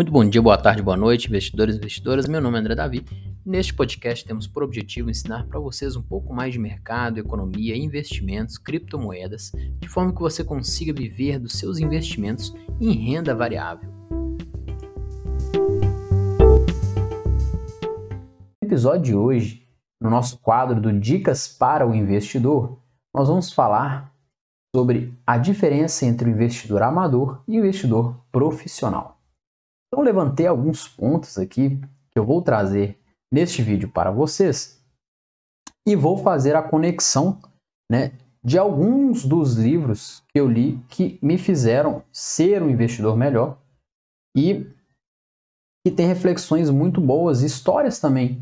Muito bom dia, boa tarde, boa noite, investidores e investidoras. Meu nome é André Davi. Neste podcast temos por objetivo ensinar para vocês um pouco mais de mercado, economia, investimentos, criptomoedas, de forma que você consiga viver dos seus investimentos em renda variável. No episódio de hoje, no nosso quadro do Dicas para o Investidor, nós vamos falar sobre a diferença entre o investidor amador e o investidor profissional. Então levantei alguns pontos aqui que eu vou trazer neste vídeo para vocês e vou fazer a conexão né, de alguns dos livros que eu li que me fizeram ser um investidor melhor e que tem reflexões muito boas, histórias também,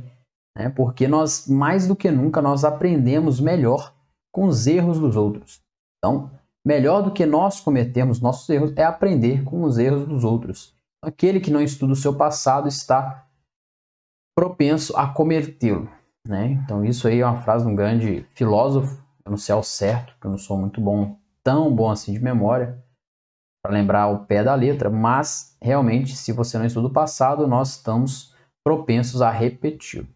né, porque nós mais do que nunca nós aprendemos melhor com os erros dos outros. Então, melhor do que nós cometermos nossos erros é aprender com os erros dos outros. Aquele que não estuda o seu passado está propenso a cometê-lo. Né? Então, isso aí é uma frase de um grande filósofo. Eu não sei ao certo, porque eu não sou muito bom, tão bom assim de memória, para lembrar o pé da letra, mas realmente, se você não estuda o passado, nós estamos propensos a repetir.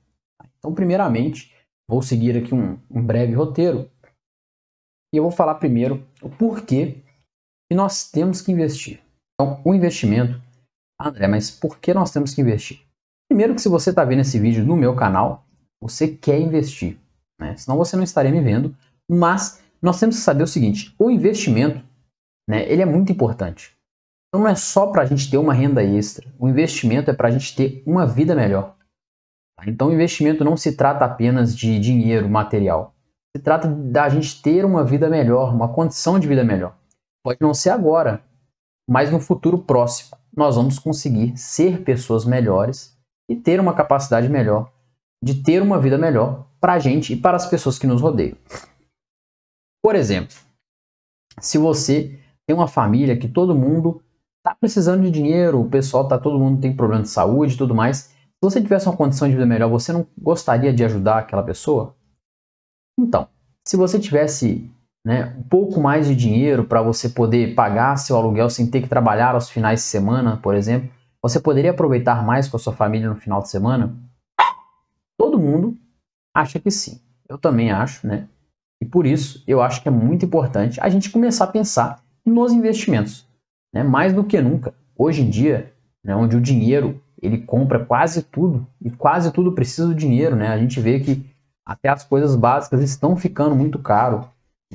Então, primeiramente, vou seguir aqui um, um breve roteiro e eu vou falar primeiro o porquê que nós temos que investir. Então, o investimento André, mas por que nós temos que investir? Primeiro que se você está vendo esse vídeo no meu canal, você quer investir, né? senão você não estaria me vendo, mas nós temos que saber o seguinte, o investimento, né, ele é muito importante. Então não é só para a gente ter uma renda extra, o investimento é para a gente ter uma vida melhor. Tá? Então o investimento não se trata apenas de dinheiro material, se trata da gente ter uma vida melhor, uma condição de vida melhor. Pode não ser agora, mas no futuro próximo nós vamos conseguir ser pessoas melhores e ter uma capacidade melhor de ter uma vida melhor para a gente e para as pessoas que nos rodeiam. Por exemplo, se você tem uma família que todo mundo está precisando de dinheiro, o pessoal tá todo mundo tem problema de saúde e tudo mais, se você tivesse uma condição de vida melhor, você não gostaria de ajudar aquela pessoa? Então, se você tivesse né, um pouco mais de dinheiro para você poder pagar seu aluguel sem ter que trabalhar aos finais de semana, por exemplo, você poderia aproveitar mais com a sua família no final de semana? Todo mundo acha que sim. Eu também acho, né? E por isso eu acho que é muito importante a gente começar a pensar nos investimentos, né? Mais do que nunca. Hoje em dia, né, onde o dinheiro ele compra quase tudo e quase tudo precisa do dinheiro, né? A gente vê que até as coisas básicas estão ficando muito caro.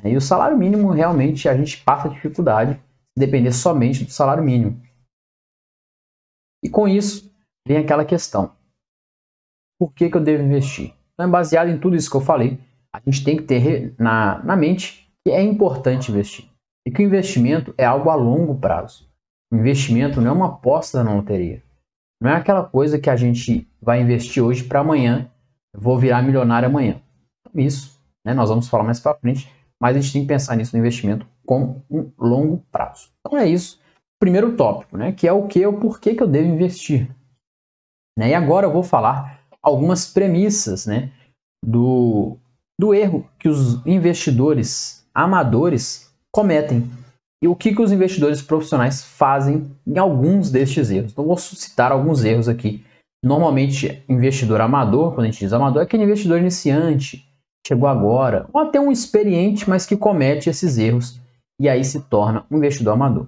E o salário mínimo realmente a gente passa dificuldade se depender somente do salário mínimo. E com isso vem aquela questão: por que, que eu devo investir? Então, é baseado em tudo isso que eu falei, a gente tem que ter na, na mente que é importante investir. E que o investimento é algo a longo prazo. O investimento não é uma aposta na loteria. Não é aquela coisa que a gente vai investir hoje para amanhã, vou virar milionário amanhã. Isso, né, nós vamos falar mais para frente, mas a gente tem que pensar nisso no investimento com um longo prazo. Então é isso. Primeiro tópico, né, que é o que, o porquê que eu devo investir. Né? E agora eu vou falar algumas premissas né, do, do erro que os investidores amadores cometem e o que, que os investidores profissionais fazem em alguns destes erros. Então, vou citar alguns erros aqui. Normalmente, investidor amador, quando a gente diz amador, é aquele investidor iniciante, chegou agora, ou até um experiente, mas que comete esses erros e aí se torna um investidor amador.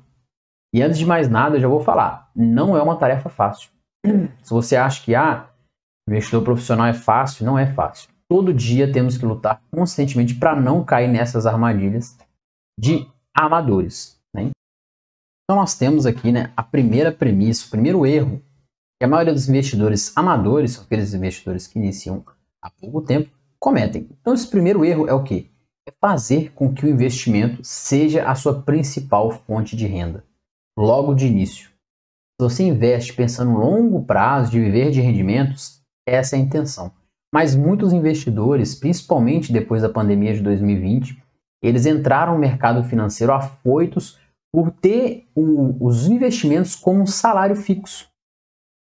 E antes de mais nada, eu já vou falar, não é uma tarefa fácil. Se você acha que ah, investidor profissional é fácil, não é fácil. Todo dia temos que lutar constantemente para não cair nessas armadilhas de amadores. Né? Então nós temos aqui né, a primeira premissa, o primeiro erro, que a maioria dos investidores amadores, são aqueles investidores que iniciam há pouco tempo, cometem. Então, esse primeiro erro é o que? É fazer com que o investimento seja a sua principal fonte de renda, logo de início. Se você investe pensando no longo prazo de viver de rendimentos, essa é a intenção. Mas muitos investidores, principalmente depois da pandemia de 2020, eles entraram no mercado financeiro afoitos por ter o, os investimentos como um salário fixo.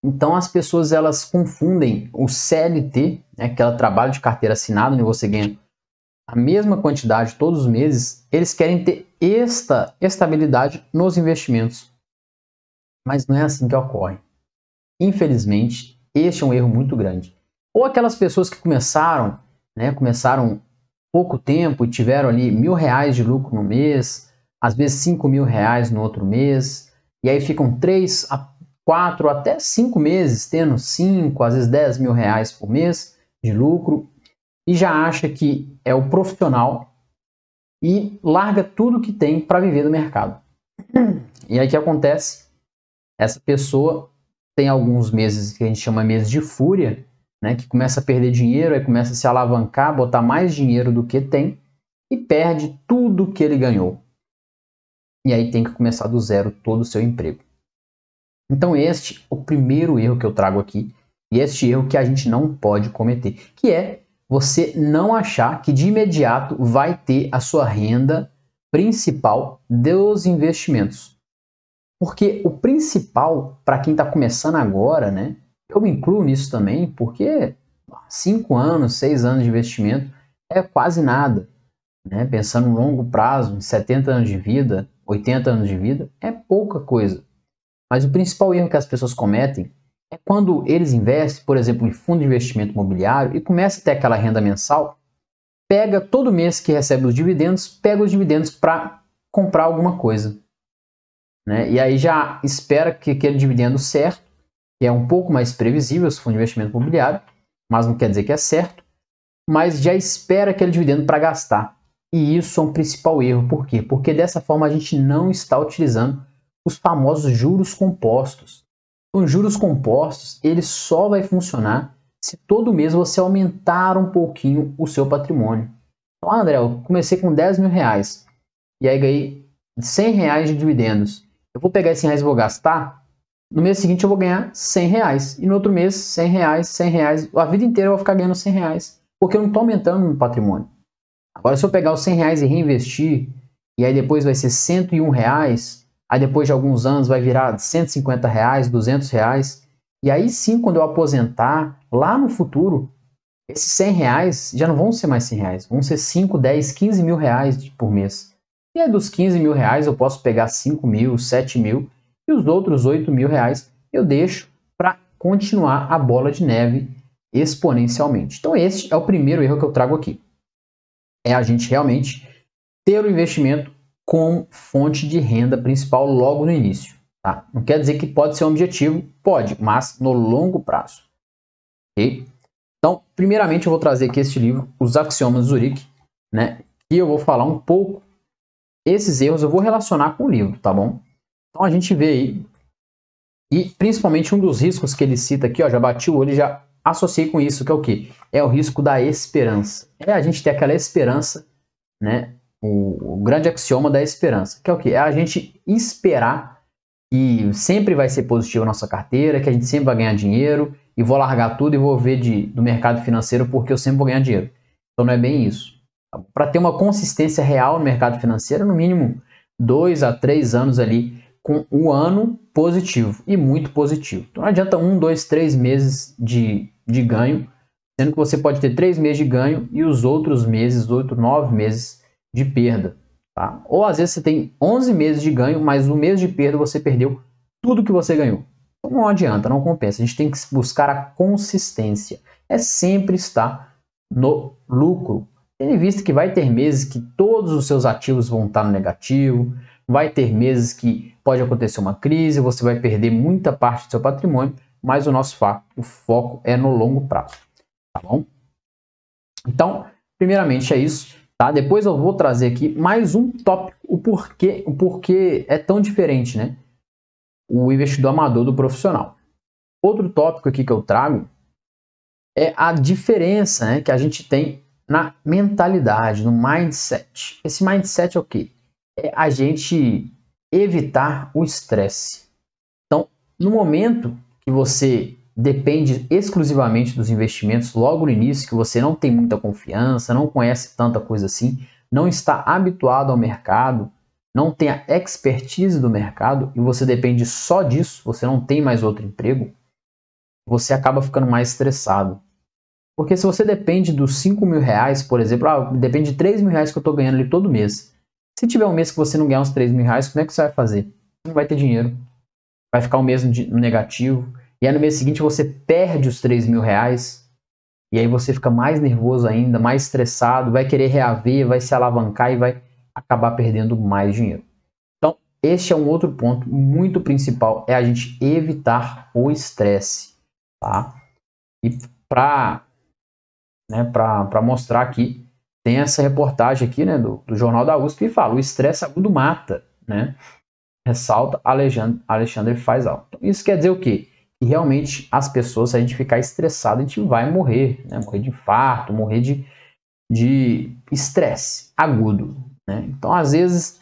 Então as pessoas elas confundem o CLT, né, aquela trabalho de carteira assinada, onde você ganha a mesma quantidade todos os meses, eles querem ter esta estabilidade nos investimentos. Mas não é assim que ocorre. Infelizmente, este é um erro muito grande. Ou aquelas pessoas que começaram, né, começaram pouco tempo e tiveram ali mil reais de lucro no mês, às vezes cinco mil reais no outro mês, e aí ficam três a quatro até cinco meses tendo cinco, às vezes dez mil reais por mês de lucro e já acha que é o profissional e larga tudo que tem para viver do mercado. E aí que acontece? Essa pessoa tem alguns meses que a gente chama meses de fúria, né, que começa a perder dinheiro, aí começa a se alavancar, botar mais dinheiro do que tem e perde tudo que ele ganhou. E aí tem que começar do zero todo o seu emprego. Então este é o primeiro erro que eu trago aqui, e este erro que a gente não pode cometer, que é você não achar que de imediato vai ter a sua renda principal dos investimentos. Porque o principal, para quem está começando agora, né? Eu me incluo nisso também, porque 5 anos, 6 anos de investimento é quase nada. Né? Pensando no longo prazo, em 70 anos de vida, 80 anos de vida, é pouca coisa. Mas o principal erro que as pessoas cometem é quando eles investem, por exemplo, em fundo de investimento imobiliário e começa a ter aquela renda mensal, pega todo mês que recebe os dividendos, pega os dividendos para comprar alguma coisa. Né? E aí já espera que aquele dividendo certo, que é um pouco mais previsível se for um investimento imobiliário, mas não quer dizer que é certo, mas já espera aquele dividendo para gastar. E isso é um principal erro. Por quê? Porque dessa forma a gente não está utilizando os famosos juros compostos. Os juros compostos, ele só vai funcionar se todo mês você aumentar um pouquinho o seu patrimônio. Então, ah, André, eu comecei com 10 mil reais e aí ganhei 100 reais de dividendos. Eu vou pegar esses reais e vou gastar. No mês seguinte eu vou ganhar 100 reais. E no outro mês, 100 reais, 100 reais. A vida inteira eu vou ficar ganhando 100 reais. Porque eu não estou aumentando meu patrimônio. Agora, se eu pegar os 100 reais e reinvestir, e aí depois vai ser 101 reais, aí depois de alguns anos vai virar 150 reais, 200 reais, e aí sim, quando eu aposentar, lá no futuro, esses 100 reais já não vão ser mais 100 reais, vão ser 5, 10, 15 mil reais por mês. E aí dos 15 mil reais eu posso pegar 5 mil, 7 mil, e os outros 8 mil reais eu deixo para continuar a bola de neve exponencialmente. Então esse é o primeiro erro que eu trago aqui. É a gente realmente ter o investimento como fonte de renda principal logo no início. Tá? Não quer dizer que pode ser um objetivo, pode, mas no longo prazo. Então, primeiramente eu vou trazer aqui este livro, Os Axiomas de Zurique, né? E eu vou falar um pouco esses erros eu vou relacionar com o livro, tá bom? Então a gente vê aí e principalmente um dos riscos que ele cita aqui, ó, já bati o olho e já associei com isso, que é o que? É o risco da esperança. É a gente ter aquela esperança, né, o, o grande axioma da esperança, que é o que? É a gente esperar que sempre vai ser positivo a nossa carteira, que a gente sempre vai ganhar dinheiro e vou largar tudo e vou ver de, do mercado financeiro porque eu sempre vou ganhar dinheiro. Então não é bem isso. Para ter uma consistência real no mercado financeiro, no mínimo dois a três anos ali com um ano positivo e muito positivo. Então não adianta um, dois, três meses de, de ganho, sendo que você pode ter três meses de ganho e os outros meses, oito, nove meses de perda. Tá? Ou às vezes você tem 11 meses de ganho, mas no mês de perda você perdeu tudo que você ganhou. Então não adianta, não compensa. A gente tem que buscar a consistência. É sempre estar no lucro. Tendo em vista que vai ter meses que todos os seus ativos vão estar no negativo, vai ter meses que pode acontecer uma crise, você vai perder muita parte do seu patrimônio, mas o nosso foco, o foco é no longo prazo. Tá bom? Então, primeiramente é isso. Tá? Depois eu vou trazer aqui mais um tópico, o porquê, o porquê é tão diferente, né? O investidor amador do profissional. Outro tópico aqui que eu trago é a diferença né, que a gente tem na mentalidade, no mindset. Esse mindset é o quê? É a gente evitar o estresse. Então, no momento que você depende exclusivamente dos investimentos logo no início, que você não tem muita confiança, não conhece tanta coisa assim, não está habituado ao mercado, não tem a expertise do mercado e você depende só disso, você não tem mais outro emprego, você acaba ficando mais estressado. Porque se você depende dos 5 mil reais, por exemplo, ah, depende de 3 mil reais que eu estou ganhando ali todo mês. Se tiver um mês que você não ganhar uns 3 mil reais, como é que você vai fazer? Não vai ter dinheiro. Vai ficar o mesmo negativo e aí no mês seguinte você perde os 3 mil reais, e aí você fica mais nervoso ainda, mais estressado, vai querer reaver, vai se alavancar e vai acabar perdendo mais dinheiro. Então, este é um outro ponto muito principal, é a gente evitar o estresse, tá? E para né, mostrar aqui, tem essa reportagem aqui né, do, do Jornal da USP que fala, o estresse agudo mata, né? Ressalta Alexandre, Alexandre Faisal. Então, isso quer dizer o quê? Que realmente as pessoas, se a gente ficar estressado, a gente vai morrer, né? Morrer de infarto, morrer de de estresse agudo, né? Então, às vezes,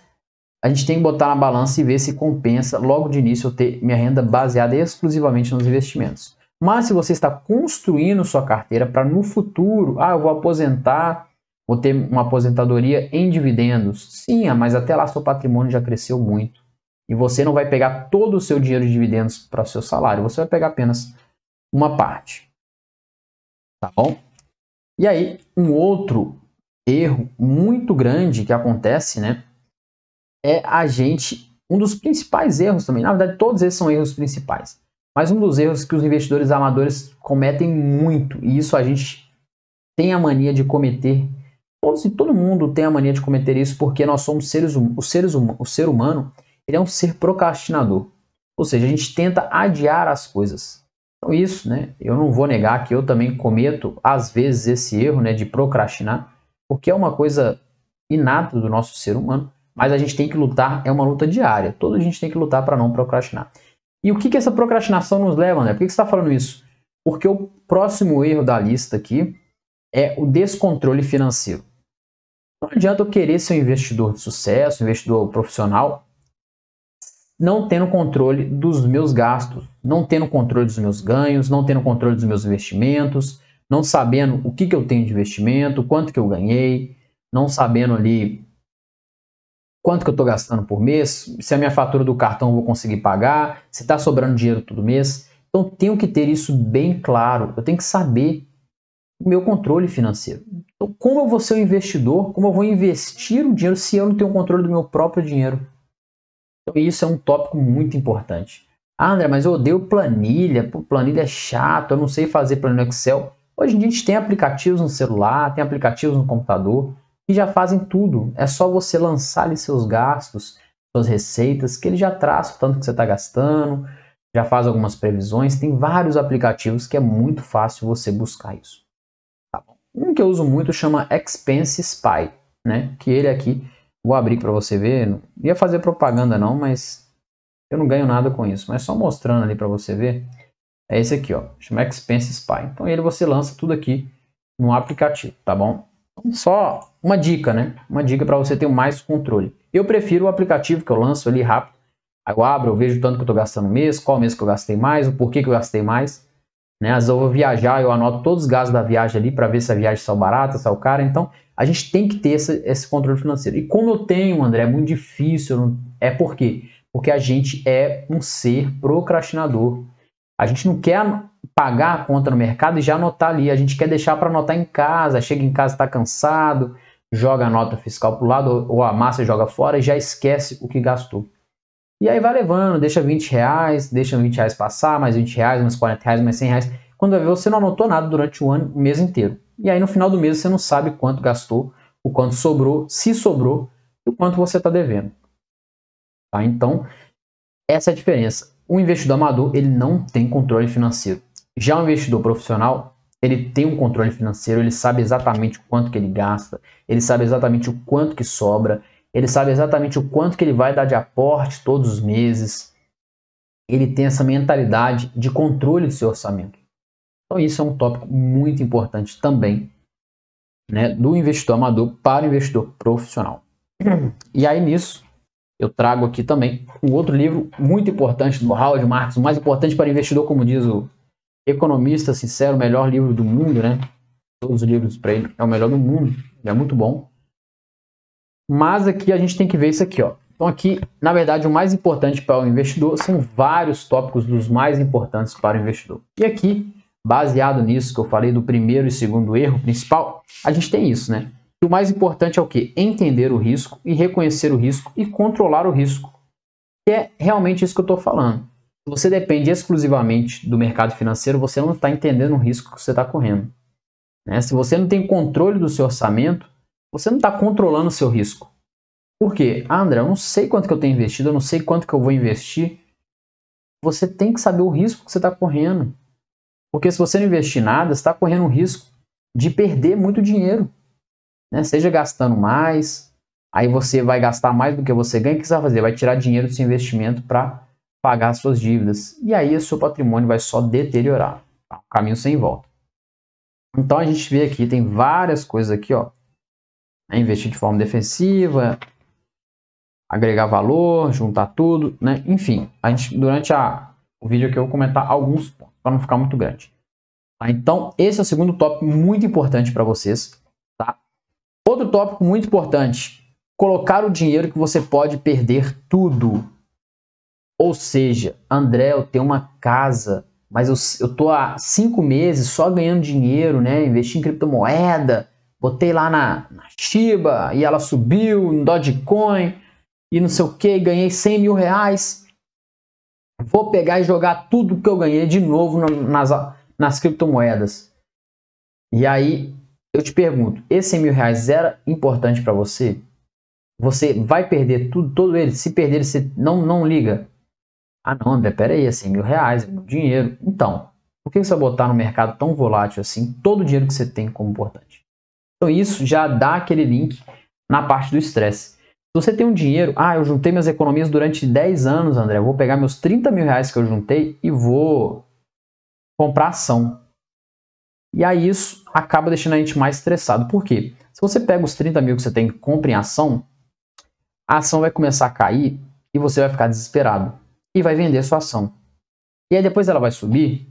a gente tem que botar na balança e ver se compensa logo de início eu ter minha renda baseada exclusivamente nos investimentos. Mas se você está construindo sua carteira para no futuro, ah, eu vou aposentar, vou ter uma aposentadoria em dividendos. Sim, mas até lá seu patrimônio já cresceu muito. E você não vai pegar todo o seu dinheiro de dividendos para o seu salário, você vai pegar apenas uma parte. Tá bom? E aí, um outro erro muito grande que acontece, né? É a gente. Um dos principais erros também, na verdade, todos esses são erros principais. Mas um dos erros que os investidores amadores cometem muito, e isso a gente tem a mania de cometer, todos e todo mundo tem a mania de cometer isso porque nós somos seres humanos, os seres hum, o ser humano ele é um ser procrastinador. Ou seja, a gente tenta adiar as coisas. Então isso, né, eu não vou negar que eu também cometo às vezes esse erro, né, de procrastinar, porque é uma coisa inata do nosso ser humano, mas a gente tem que lutar, é uma luta diária. Toda a gente tem que lutar para não procrastinar. E o que, que essa procrastinação nos leva, né? Por que, que você está falando isso? Porque o próximo erro da lista aqui é o descontrole financeiro. Não adianta eu querer ser um investidor de sucesso, um investidor profissional, não tendo controle dos meus gastos, não tendo controle dos meus ganhos, não tendo controle dos meus investimentos, não sabendo o que, que eu tenho de investimento, quanto que eu ganhei, não sabendo ali quanto que eu estou gastando por mês, se a minha fatura do cartão eu vou conseguir pagar, se está sobrando dinheiro todo mês. Então tenho que ter isso bem claro, eu tenho que saber o meu controle financeiro. Então, como eu vou ser um investidor, como eu vou investir o dinheiro se eu não tenho controle do meu próprio dinheiro? Então, isso é um tópico muito importante. Ah, André, mas eu odeio planilha, planilha é chato, eu não sei fazer planilha no Excel. Hoje em dia a gente tem aplicativos no celular, tem aplicativos no computador que já fazem tudo. É só você lançar ali seus gastos, suas receitas, que ele já traz o tanto que você está gastando, já faz algumas previsões. Tem vários aplicativos que é muito fácil você buscar isso. Tá um que eu uso muito chama Expense Spy, né? Que ele aqui Vou abrir para você ver. Não ia fazer propaganda não, mas eu não ganho nada com isso. Mas só mostrando ali para você ver. É esse aqui, ó. Chama Expense Spy. Então ele você lança tudo aqui no aplicativo, tá bom? Então, só uma dica, né? Uma dica para você ter mais controle. Eu prefiro o aplicativo que eu lanço ali rápido. Aí eu abro, eu vejo tanto que eu estou gastando no mês, qual mês que eu gastei mais, o porquê que eu gastei mais. Né? Às vezes eu vou viajar, eu anoto todos os gastos da viagem ali para ver se a viagem saiu barata, saiu cara. Então a gente tem que ter esse, esse controle financeiro. E como eu tenho, André, é muito difícil. Não... É por quê? Porque a gente é um ser procrastinador. A gente não quer pagar a conta no mercado e já anotar ali. A gente quer deixar para anotar em casa. Chega em casa, está cansado, joga a nota fiscal para o lado ou a massa joga fora e já esquece o que gastou. E aí vai levando, deixa 20 reais, deixa 20 reais passar, mais 20 reais, mais 40 reais, mais 100 reais. Quando vai ver, você não anotou nada durante o ano, o mês inteiro. E aí no final do mês você não sabe quanto gastou, o quanto sobrou, se sobrou e o quanto você está devendo. Tá? Então, essa é a diferença. O investidor amador ele não tem controle financeiro. Já o investidor profissional ele tem um controle financeiro, ele sabe exatamente o quanto que ele gasta, ele sabe exatamente o quanto que sobra, ele sabe exatamente o quanto que ele vai dar de aporte todos os meses. Ele tem essa mentalidade de controle do seu orçamento. Então isso é um tópico muito importante também, né, do investidor amador para o investidor profissional. E aí nisso eu trago aqui também um outro livro muito importante do Howard Marks, o mais importante para o investidor, como diz o economista sincero, o melhor livro do mundo, né? Todos os livros para ele é o melhor do mundo, é muito bom. Mas aqui a gente tem que ver isso aqui, ó. Então aqui, na verdade, o mais importante para o investidor são vários tópicos dos mais importantes para o investidor. E aqui baseado nisso que eu falei do primeiro e segundo erro principal, a gente tem isso, né? o mais importante é o que? Entender o risco e reconhecer o risco e controlar o risco. Que é realmente isso que eu estou falando. Se você depende exclusivamente do mercado financeiro, você não está entendendo o risco que você está correndo. Né? Se você não tem controle do seu orçamento, você não está controlando o seu risco. Por quê? Ah, André, eu não sei quanto que eu tenho investido, eu não sei quanto que eu vou investir. Você tem que saber o risco que você está correndo. Porque se você não investir nada, você está correndo o risco de perder muito dinheiro. Né? Seja gastando mais, aí você vai gastar mais do que você ganha, o que você vai fazer? Vai tirar dinheiro do seu investimento para pagar suas dívidas. E aí o seu patrimônio vai só deteriorar. Tá? Caminho sem volta. Então a gente vê aqui, tem várias coisas aqui, ó. É investir de forma defensiva, agregar valor, juntar tudo, né? Enfim, a gente, durante a, o vídeo aqui eu vou comentar alguns pontos, para não ficar muito grande. Tá? Então, esse é o segundo tópico muito importante para vocês. Tá? Outro tópico muito importante, colocar o dinheiro que você pode perder tudo. Ou seja, André, eu tenho uma casa, mas eu, eu tô há cinco meses só ganhando dinheiro, né? Investi em criptomoeda, botei lá na, na Shiba e ela subiu, no Dogecoin e não sei o que, ganhei 100 mil reais. Vou pegar e jogar tudo que eu ganhei de novo nas, nas criptomoedas. E aí eu te pergunto, esse 100 mil reais era importante para você? Você vai perder tudo, todo ele? Se perder, você não, não liga. Ah, não, André, peraí, é 100 mil reais, é dinheiro. Então, por que você vai botar no mercado tão volátil assim todo o dinheiro que você tem como importante? Então, isso já dá aquele link na parte do estresse. Se você tem um dinheiro, ah, eu juntei minhas economias durante 10 anos, André, eu vou pegar meus 30 mil reais que eu juntei e vou comprar ação. E aí isso acaba deixando a gente mais estressado. Por quê? Se você pega os 30 mil que você tem e compra em ação, a ação vai começar a cair e você vai ficar desesperado e vai vender sua ação. E aí depois ela vai subir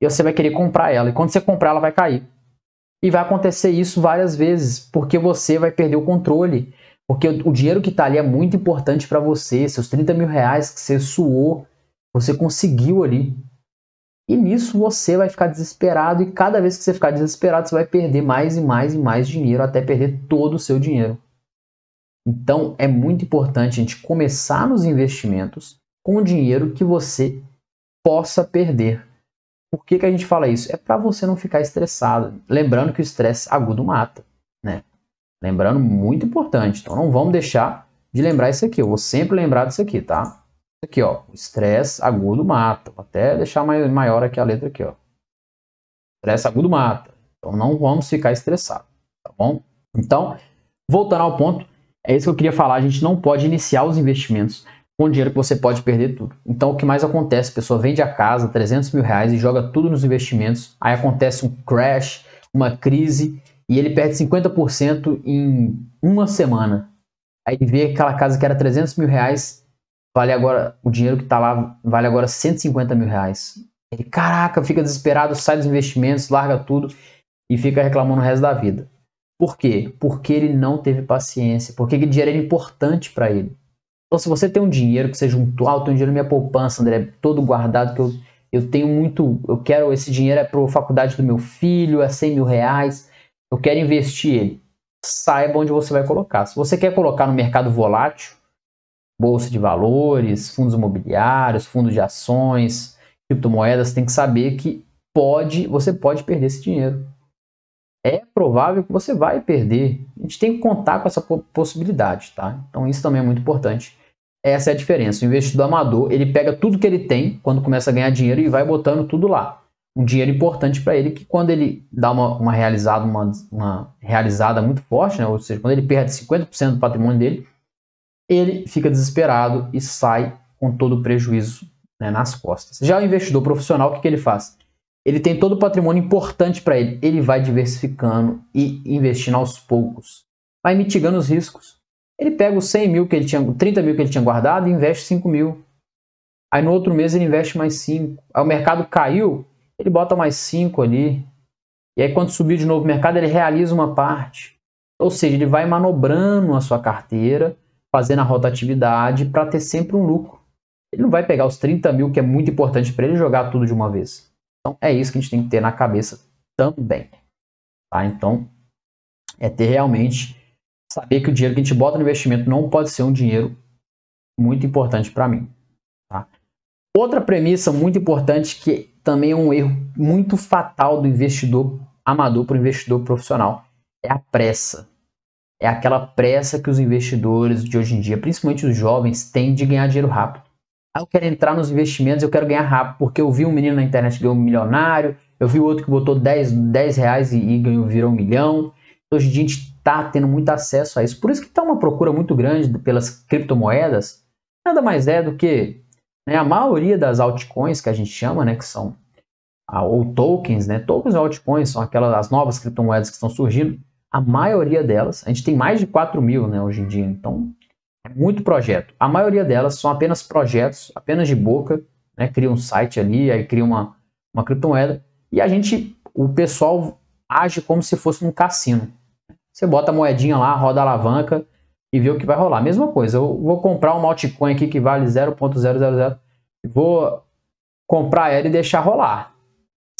e você vai querer comprar ela. E quando você comprar, ela vai cair. E vai acontecer isso várias vezes, porque você vai perder o controle. Porque o dinheiro que está ali é muito importante para você. Seus 30 mil reais que você suou, você conseguiu ali. E nisso você vai ficar desesperado. E cada vez que você ficar desesperado, você vai perder mais e mais e mais dinheiro até perder todo o seu dinheiro. Então é muito importante a gente começar nos investimentos com o dinheiro que você possa perder. Por que, que a gente fala isso? É para você não ficar estressado. Lembrando que o estresse agudo mata, né? Lembrando, muito importante. Então não vamos deixar de lembrar isso aqui. Eu vou sempre lembrar disso aqui, tá? Aqui, ó. Estresse agudo mata. Vou até deixar maior aqui a letra aqui, ó. Estresse agudo mata. Então não vamos ficar estressados, tá bom? Então, voltando ao ponto, é isso que eu queria falar. A gente não pode iniciar os investimentos com dinheiro que você pode perder tudo. Então o que mais acontece? A pessoa vende a casa, 300 mil reais e joga tudo nos investimentos, aí acontece um crash, uma crise e ele perde 50% em uma semana. Aí vê aquela casa que era 300 mil reais, vale agora, o dinheiro que está lá vale agora 150 mil reais. Ele, caraca, fica desesperado, sai dos investimentos, larga tudo e fica reclamando o resto da vida. Por quê? Porque ele não teve paciência, porque aquele dinheiro era importante para ele. Então, se você tem um dinheiro que você juntou, ah, eu tenho dinheiro na minha poupança, André, todo guardado, que eu, eu tenho muito, eu quero, esse dinheiro é para a faculdade do meu filho, é 100 mil reais, eu quero investir ele. Saiba onde você vai colocar. Se você quer colocar no mercado volátil, bolsa de valores, fundos imobiliários, fundos de ações, criptomoedas, tem que saber que pode, você pode perder esse dinheiro. É provável que você vai perder. A gente tem que contar com essa possibilidade, tá? Então isso também é muito importante. Essa é a diferença. O investidor amador, ele pega tudo que ele tem quando começa a ganhar dinheiro e vai botando tudo lá. Um dinheiro importante para ele que quando ele dá uma, uma realizada, uma, uma, realizada muito forte, né? ou seja, quando ele perde 50% do patrimônio dele, ele fica desesperado e sai com todo o prejuízo né, nas costas. Já o investidor profissional, o que, que ele faz? Ele tem todo o patrimônio importante para ele. Ele vai diversificando e investindo aos poucos. Vai mitigando os riscos. Ele pega os 100 mil que ele tinha, 30 mil que ele tinha guardado e investe 5 mil. Aí no outro mês ele investe mais 5. Aí o mercado caiu, ele bota mais 5 ali. E aí quando subir de novo o mercado, ele realiza uma parte. Ou seja, ele vai manobrando a sua carteira, fazendo a rotatividade para ter sempre um lucro. Ele não vai pegar os 30 mil, que é muito importante para ele, jogar tudo de uma vez. Então é isso que a gente tem que ter na cabeça também. Tá? Então é ter realmente saber que o dinheiro que a gente bota no investimento não pode ser um dinheiro muito importante para mim. Tá? Outra premissa muito importante que também é um erro muito fatal do investidor amador para o investidor profissional é a pressa. É aquela pressa que os investidores de hoje em dia, principalmente os jovens, têm de ganhar dinheiro rápido. Ah, eu quero entrar nos investimentos, eu quero ganhar rápido, porque eu vi um menino na internet que ganhou um milionário, eu vi outro que botou 10, 10 reais e, e ganhou, virou um milhão. Hoje a gente está tendo muito acesso a isso. Por isso que está uma procura muito grande pelas criptomoedas. Nada mais é do que né, a maioria das altcoins que a gente chama, né, que são ou tokens, né, tokens e altcoins são aquelas as novas criptomoedas que estão surgindo. A maioria delas, a gente tem mais de 4 mil né, hoje em dia, então é muito projeto. A maioria delas são apenas projetos, apenas de boca, né, cria um site ali, aí cria uma, uma criptomoeda, e a gente, o pessoal age como se fosse um cassino. Você bota a moedinha lá, roda a alavanca e vê o que vai rolar. Mesma coisa, eu vou comprar uma altcoin aqui que vale 0.000, vou comprar ela e deixar rolar.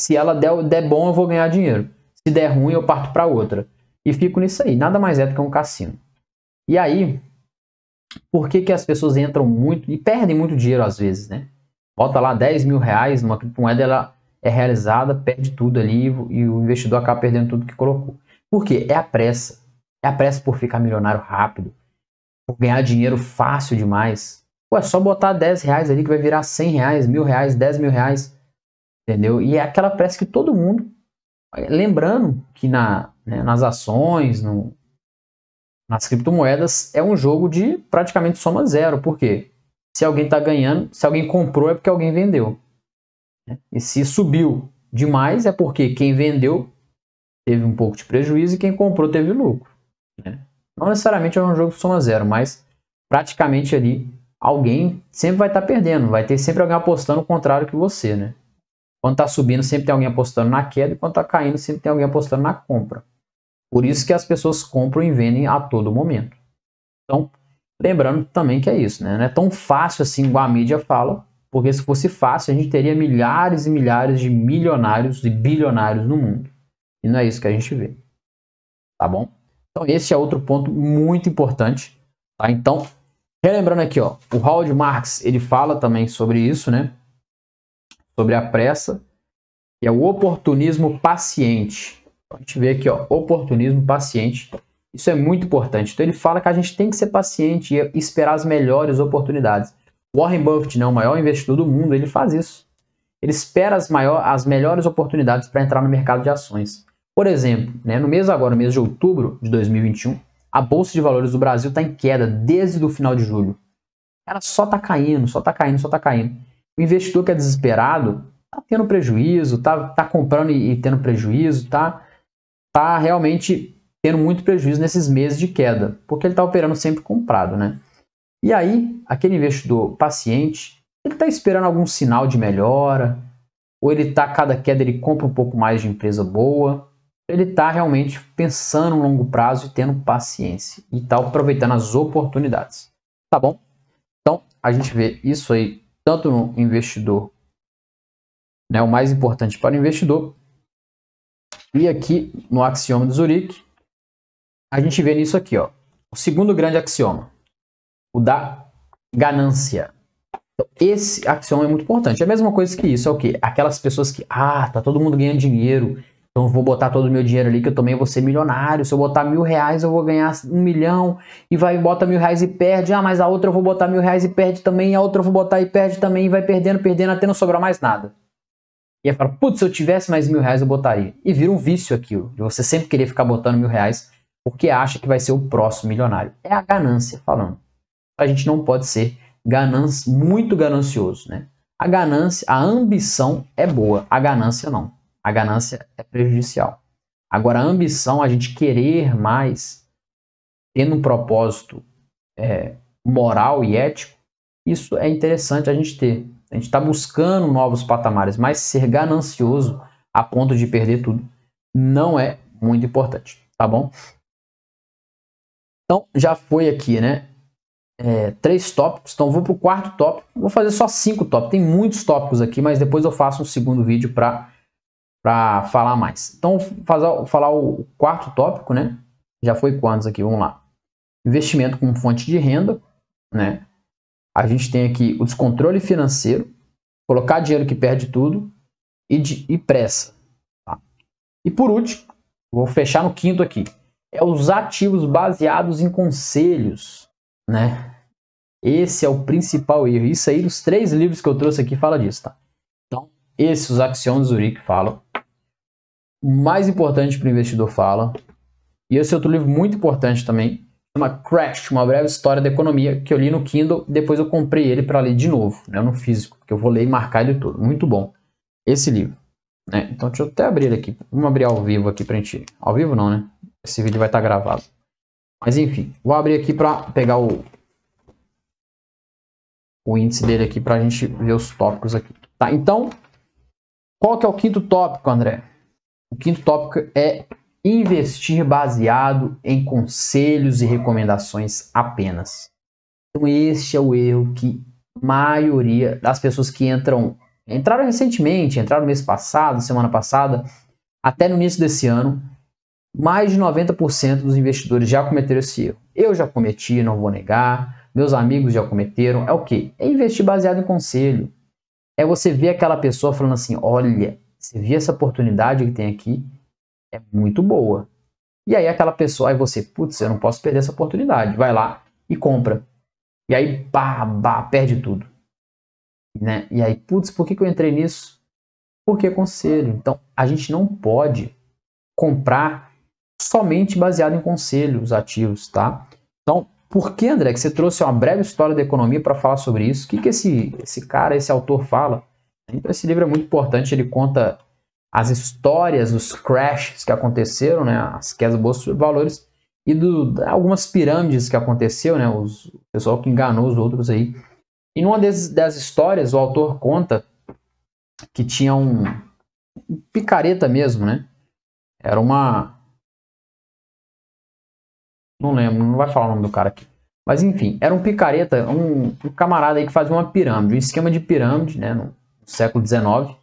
Se ela der, der bom, eu vou ganhar dinheiro. Se der ruim, eu parto para outra. E fico nisso aí. Nada mais é do que um cassino. E aí, por que, que as pessoas entram muito e perdem muito dinheiro às vezes, né? Bota lá 10 mil reais numa criptomoeda, ela é realizada, perde tudo ali e o investidor acaba perdendo tudo que colocou. Por quê? É a pressa. É a pressa por ficar milionário rápido, por ganhar dinheiro fácil demais. Pô, é só botar 10 reais ali que vai virar 100 reais, mil reais, 10 mil reais. Entendeu? E é aquela pressa que todo mundo. Lembrando que na, né, nas ações, no, nas criptomoedas, é um jogo de praticamente soma zero. Por quê? Se alguém está ganhando, se alguém comprou é porque alguém vendeu. Né? E se subiu demais é porque quem vendeu teve um pouco de prejuízo e quem comprou teve lucro. Né? Não necessariamente é um jogo de soma zero, mas praticamente ali alguém sempre vai estar tá perdendo, vai ter sempre alguém apostando o contrário que você, né? Quando está subindo, sempre tem alguém apostando na queda, e quando está caindo, sempre tem alguém apostando na compra. Por isso que as pessoas compram e vendem a todo momento. Então, lembrando também que é isso, né? Não é tão fácil assim igual a mídia fala, porque se fosse fácil, a gente teria milhares e milhares de milionários e bilionários no mundo. E não é isso que a gente vê. Tá bom? Então, esse é outro ponto muito importante. Tá? Então, relembrando aqui, ó, o Howard Marx ele fala também sobre isso, né? Sobre a pressa, que é o oportunismo paciente. Então, a gente vê aqui, ó, oportunismo paciente. Isso é muito importante. Então, ele fala que a gente tem que ser paciente e esperar as melhores oportunidades. Warren Buffett, né, o maior investidor do mundo, ele faz isso. Ele espera as, maior, as melhores oportunidades para entrar no mercado de ações. Por exemplo, né, no mês agora, no mês de outubro de 2021, a Bolsa de Valores do Brasil está em queda desde o final de julho. Ela só está caindo, só está caindo, só está caindo. O investidor que é desesperado está tendo prejuízo, está tá comprando e, e, tendo prejuízo, está tá realmente tendo muito prejuízo nesses meses de queda, porque ele está operando sempre comprado, né? E aí, aquele investidor paciente, ele está esperando algum sinal de melhora, ou ele está, cada queda, ele compra um pouco mais de empresa boa, ele está realmente pensando no longo prazo e tendo paciência e está aproveitando as oportunidades. Tá bom? Então, a gente vê isso aí tanto no investidor, né, o mais importante para o investidor, e aqui no axioma de Zurique, a gente vê nisso aqui, ó, o segundo grande axioma, o da ganância. Então, esse axioma é muito importante. É a mesma coisa que isso, é o quê? Aquelas pessoas que, ah, tá todo mundo ganhando dinheiro, então vou botar todo o meu dinheiro ali que eu também vou ser milionário. Se eu botar mil reais eu vou ganhar um milhão. E vai bota mil reais e perde. Ah, mas a outra eu vou botar mil reais e perde também. A outra eu vou botar e perde também. E vai perdendo, perdendo até não sobrar mais nada. E aí fala, putz, se eu tivesse mais mil reais eu botaria. E vira um vício aquilo. De você sempre querer ficar botando mil reais porque acha que vai ser o próximo milionário. É a ganância falando. A gente não pode ser ganância, muito ganancioso, né? A ganância, a ambição é boa, a ganância não. A ganância é prejudicial. Agora, a ambição, a gente querer mais, tendo um propósito é, moral e ético, isso é interessante a gente ter. A gente está buscando novos patamares, mas ser ganancioso a ponto de perder tudo não é muito importante, tá bom? Então, já foi aqui, né? É, três tópicos, então vou para o quarto tópico. Vou fazer só cinco tópicos. Tem muitos tópicos aqui, mas depois eu faço um segundo vídeo para para falar mais. Então, fazer, falar o quarto tópico, né? Já foi quantos aqui? Vamos lá. Investimento como fonte de renda, né? A gente tem aqui o descontrole financeiro, colocar dinheiro que perde tudo e, de, e pressa. Tá? E por último, vou fechar no quinto aqui, é os ativos baseados em conselhos, né? Esse é o principal erro. Isso aí, os três livros que eu trouxe aqui fala disso, tá? Então, esses os axiomas do Zurich falam. Mais importante para o investidor fala. E esse outro livro muito importante também, chama Crash, uma breve história da economia, que eu li no Kindle, depois eu comprei ele para ler de novo, né, no físico, porque eu vou ler e marcar ele todo. Muito bom. Esse livro. Né? Então deixa eu até abrir ele aqui. Vamos abrir ao vivo aqui pra gente. Ao vivo não, né? Esse vídeo vai estar tá gravado. Mas enfim, vou abrir aqui para pegar o, o índice dele aqui para a gente ver os tópicos aqui. Tá, então, qual que é o quinto tópico, André? O quinto tópico é investir baseado em conselhos e recomendações apenas. Então, este é o erro que a maioria das pessoas que entram, entraram recentemente, entraram mês passado, semana passada, até no início desse ano, mais de 90% dos investidores já cometeram esse erro. Eu já cometi, não vou negar, meus amigos já cometeram. É o que? É investir baseado em conselho. É você ver aquela pessoa falando assim: olha, você viu essa oportunidade que tem aqui? É muito boa. E aí aquela pessoa, aí você, putz, eu não posso perder essa oportunidade. Vai lá e compra. E aí, pá, pá, perde tudo. Né? E aí, putz, por que, que eu entrei nisso? Porque é conselho. Então, a gente não pode comprar somente baseado em conselhos ativos, tá? Então, por que, André, que você trouxe uma breve história da economia para falar sobre isso? O que, que esse, esse cara, esse autor fala? Então, esse livro é muito importante, ele conta as histórias, os crashes que aconteceram, né, as quedas da bolsa de valores e do, algumas pirâmides que aconteceu, né, os, o pessoal que enganou os outros aí. E numa das, das histórias, o autor conta que tinha um, um picareta mesmo, né? Era uma, não lembro, não vai falar o nome do cara aqui. Mas enfim, era um picareta, um, um camarada aí que fazia uma pirâmide, um esquema de pirâmide, né, no século XIX.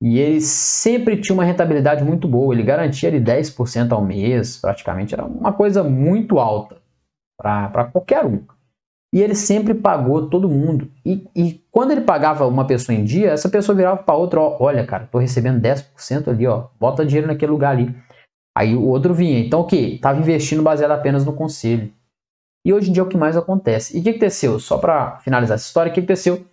E ele sempre tinha uma rentabilidade muito boa, ele garantia ali 10% ao mês, praticamente, era uma coisa muito alta para qualquer um. E ele sempre pagou todo mundo. E, e, quando ele pagava uma pessoa em dia, essa pessoa virava para outra: olha, cara, tô recebendo 10% ali, ó, bota dinheiro naquele lugar ali. Aí o outro vinha. Então o que? Estava investindo baseado apenas no conselho. E hoje em dia é o que mais acontece. E o que aconteceu? Só para finalizar essa história, o que aconteceu?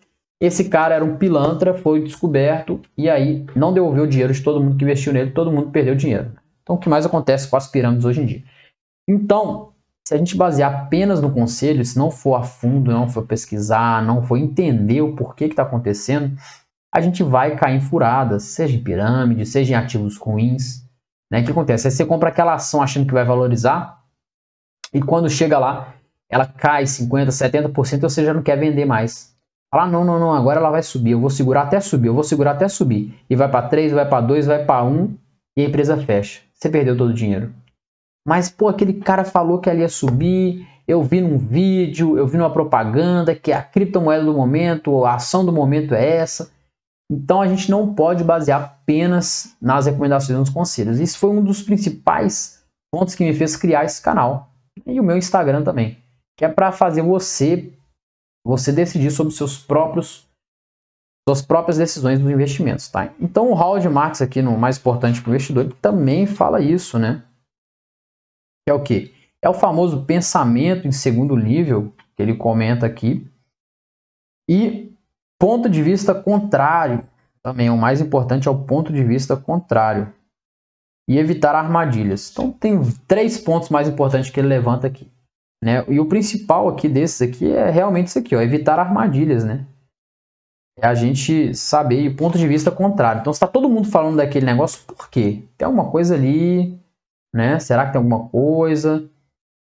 Esse cara era um pilantra, foi descoberto e aí não devolveu o dinheiro de todo mundo que investiu nele, todo mundo perdeu dinheiro. Então o que mais acontece com as pirâmides hoje em dia? Então, se a gente basear apenas no conselho, se não for a fundo, não for pesquisar, não for entender o porquê que está acontecendo, a gente vai cair em furadas, seja em pirâmide, seja em ativos ruins. Né? O que acontece? Aí você compra aquela ação achando que vai valorizar e quando chega lá, ela cai 50%, 70% e você já não quer vender mais. Fala, não, não, não, agora ela vai subir, eu vou segurar até subir, eu vou segurar até subir. E vai para 3, vai para 2, vai para 1 e a empresa fecha. Você perdeu todo o dinheiro. Mas, pô, aquele cara falou que ela ia subir, eu vi num vídeo, eu vi numa propaganda que a criptomoeda do momento, a ação do momento é essa. Então a gente não pode basear apenas nas recomendações dos conselhos. Isso foi um dos principais pontos que me fez criar esse canal e o meu Instagram também, que é para fazer você você decidir sobre seus próprios suas próprias decisões dos investimentos, tá? Então o Howard Marks aqui no mais importante para o investidor também fala isso, né? Que é o que? É o famoso pensamento em segundo nível que ele comenta aqui e Ponto de vista contrário, também o mais importante é o ponto de vista contrário. E evitar armadilhas. Então tem três pontos mais importantes que ele levanta aqui. Né? E o principal aqui desses aqui é realmente isso aqui, ó, evitar armadilhas, né? É a gente saber o ponto de vista contrário. Então, se está todo mundo falando daquele negócio, por quê? Tem alguma coisa ali, né? Será que tem alguma coisa?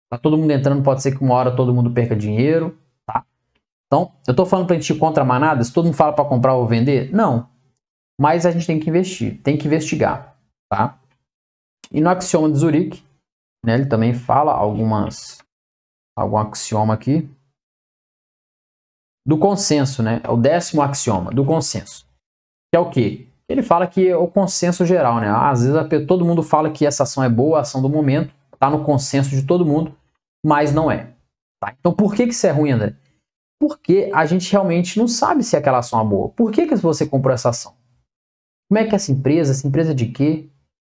Tá todo mundo entrando, pode ser que uma hora todo mundo perca dinheiro. Então, eu estou falando para a gente ir contra a manada? Se todo mundo fala para comprar ou vender? Não. Mas a gente tem que investir, tem que investigar. Tá? E no axioma de Zurich, né, ele também fala algumas, algum axioma aqui. Do consenso, né? É o décimo axioma do consenso. Que é o quê? Ele fala que é o consenso geral, né? Às vezes todo mundo fala que essa ação é boa, a ação do momento, está no consenso de todo mundo, mas não é. Tá? Então por que, que isso é ruim, André? porque a gente realmente não sabe se aquela ação é boa. Por que, que você comprou essa ação? Como é que essa empresa, essa empresa de quê?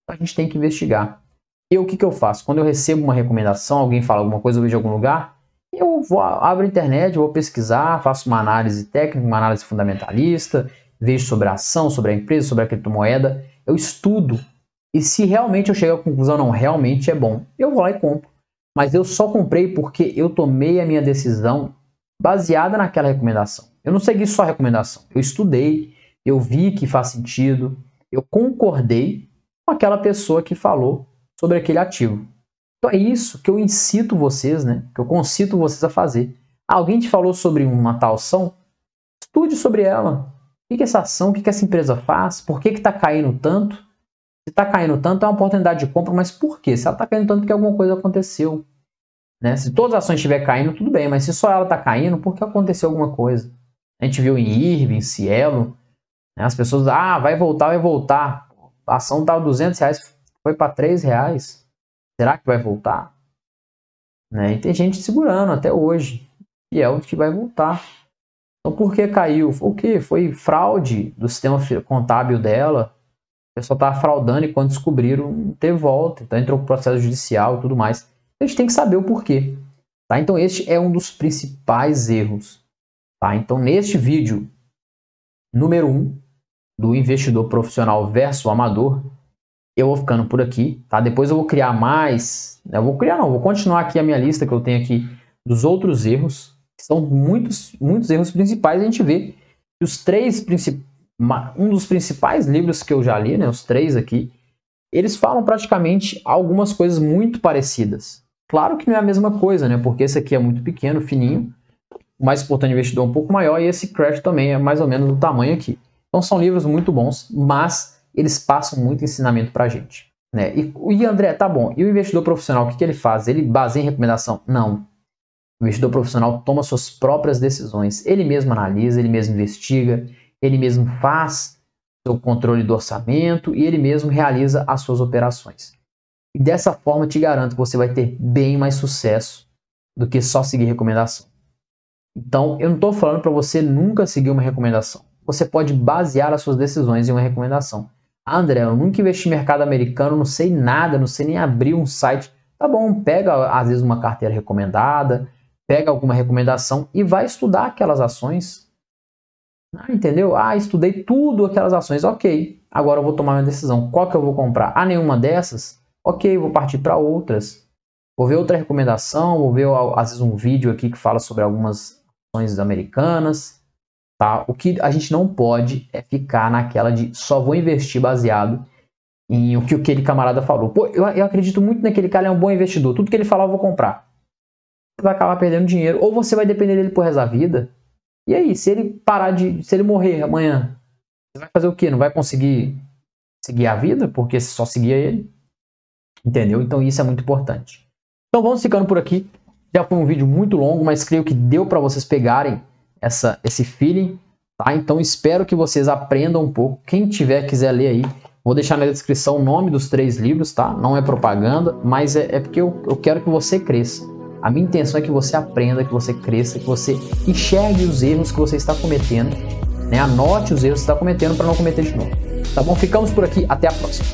A gente tem que investigar. E o que, que eu faço? Quando eu recebo uma recomendação, alguém fala alguma coisa, eu vejo em algum lugar, eu vou, abro a internet, vou pesquisar, faço uma análise técnica, uma análise fundamentalista, vejo sobre a ação, sobre a empresa, sobre a criptomoeda, eu estudo. E se realmente eu chego à conclusão, não, realmente é bom, eu vou lá e compro. Mas eu só comprei porque eu tomei a minha decisão baseada naquela recomendação. Eu não segui só a recomendação, eu estudei, eu vi que faz sentido, eu concordei com aquela pessoa que falou sobre aquele ativo. Então é isso que eu incito vocês, né? Que eu concito vocês a fazer. Alguém te falou sobre uma tal ação? Estude sobre ela. O que, é essa ação, o que, que essa empresa faz, por que está caindo tanto? Se está caindo tanto, é uma oportunidade de compra, mas por quê? Se ela está caindo tanto, porque alguma coisa aconteceu. Né? Se todas as ações estiverem caindo, tudo bem, mas se só ela está caindo, porque aconteceu alguma coisa. A gente viu em em Cielo, né? as pessoas, ah, vai voltar, vai voltar. A ação estava 200 reais, foi para 3 reais. Será que vai voltar? Né? E tem gente segurando até hoje. E é o que vai voltar. Então por que caiu? O que? Foi fraude do sistema contábil dela. O pessoal estava fraudando e quando descobriram, teve volta. Então entrou o processo judicial e tudo mais. A gente tem que saber o porquê. Tá? Então este é um dos principais erros. Tá? Então neste vídeo, número 1, um, do investidor profissional versus amador, eu vou ficando por aqui, tá? Depois eu vou criar mais, eu vou criar não, vou continuar aqui a minha lista que eu tenho aqui dos outros erros, são muitos, muitos erros principais, a gente vê que os três principais, um dos principais livros que eu já li, né, os três aqui, eles falam praticamente algumas coisas muito parecidas. Claro que não é a mesma coisa, né, porque esse aqui é muito pequeno, fininho, o mais importante investidor é um pouco maior, e esse Crash também é mais ou menos do tamanho aqui. Então são livros muito bons, mas eles passam muito ensinamento para a gente. Né? E, e André, tá bom, e o investidor profissional, o que, que ele faz? Ele baseia em recomendação? Não. O investidor profissional toma suas próprias decisões. Ele mesmo analisa, ele mesmo investiga, ele mesmo faz seu controle do orçamento e ele mesmo realiza as suas operações. E dessa forma, te garanto que você vai ter bem mais sucesso do que só seguir recomendação. Então, eu não estou falando para você nunca seguir uma recomendação. Você pode basear as suas decisões em uma recomendação. Ah, André, eu nunca investi em mercado americano, não sei nada, não sei nem abrir um site. Tá bom, pega às vezes uma carteira recomendada, pega alguma recomendação e vai estudar aquelas ações. Ah, entendeu? Ah, estudei tudo aquelas ações. Ok, agora eu vou tomar uma decisão. Qual que eu vou comprar? Ah, nenhuma dessas? Ok, vou partir para outras. Vou ver outra recomendação, vou ver às vezes um vídeo aqui que fala sobre algumas ações americanas. Tá? O que a gente não pode é ficar naquela de só vou investir baseado em o que aquele camarada falou. Pô, eu, eu acredito muito naquele cara, ele é um bom investidor. Tudo que ele falar eu vou comprar. Você vai acabar perdendo dinheiro. Ou você vai depender dele por resto da vida. E aí, se ele parar de. Se ele morrer amanhã, você vai fazer o quê? Não vai conseguir seguir a vida? Porque só seguia ele. Entendeu? Então isso é muito importante. Então vamos ficando por aqui. Já foi um vídeo muito longo, mas creio que deu para vocês pegarem essa, esse feeling, tá? Então espero que vocês aprendam um pouco. Quem tiver, quiser ler aí, vou deixar na descrição o nome dos três livros, tá? Não é propaganda, mas é, é porque eu, eu quero que você cresça. A minha intenção é que você aprenda, que você cresça, que você enxergue os erros que você está cometendo, né? Anote os erros que você está cometendo para não cometer de novo. Tá bom? Ficamos por aqui, até a próxima.